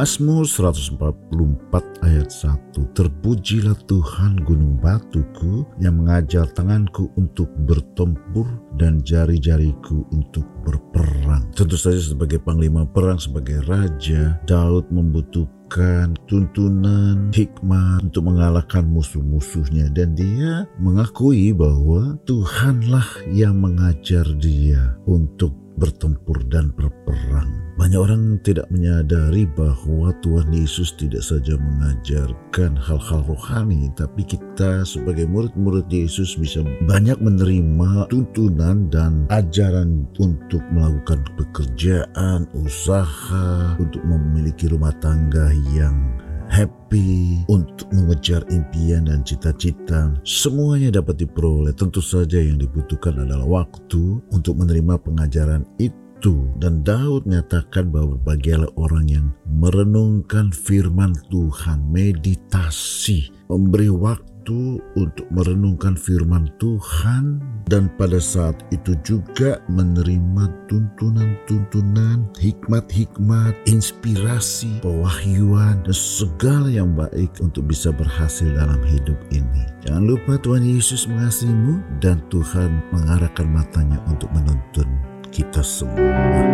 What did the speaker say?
Mazmur 144 ayat 1 Terpujilah Tuhan gunung batuku yang mengajar tanganku untuk bertempur dan jari-jariku untuk berperang. Tentu saja sebagai panglima perang, sebagai raja, Daud membutuhkan tuntunan hikmat untuk mengalahkan musuh-musuhnya dan dia mengakui bahwa Tuhanlah yang mengajar dia untuk bertempur dan berperang. Banyak orang tidak menyadari bahwa Tuhan Yesus tidak saja mengajarkan hal-hal rohani, tapi kita sebagai murid-murid Yesus bisa banyak menerima tuntunan dan ajaran untuk melakukan pekerjaan, usaha, untuk memiliki rumah tangga yang happy, untuk mengejar impian dan cita-cita. Semuanya dapat diperoleh. Tentu saja yang dibutuhkan adalah waktu untuk menerima pengajaran itu itu dan Daud nyatakan bahwa berbahagialah orang yang merenungkan firman Tuhan, meditasi, memberi waktu untuk merenungkan firman Tuhan dan pada saat itu juga menerima tuntunan-tuntunan, hikmat-hikmat, inspirasi, pewahyuan dan segala yang baik untuk bisa berhasil dalam hidup ini. Jangan lupa Tuhan Yesus mengasihimu dan Tuhan mengarahkan matanya untuk menuntun kita semua.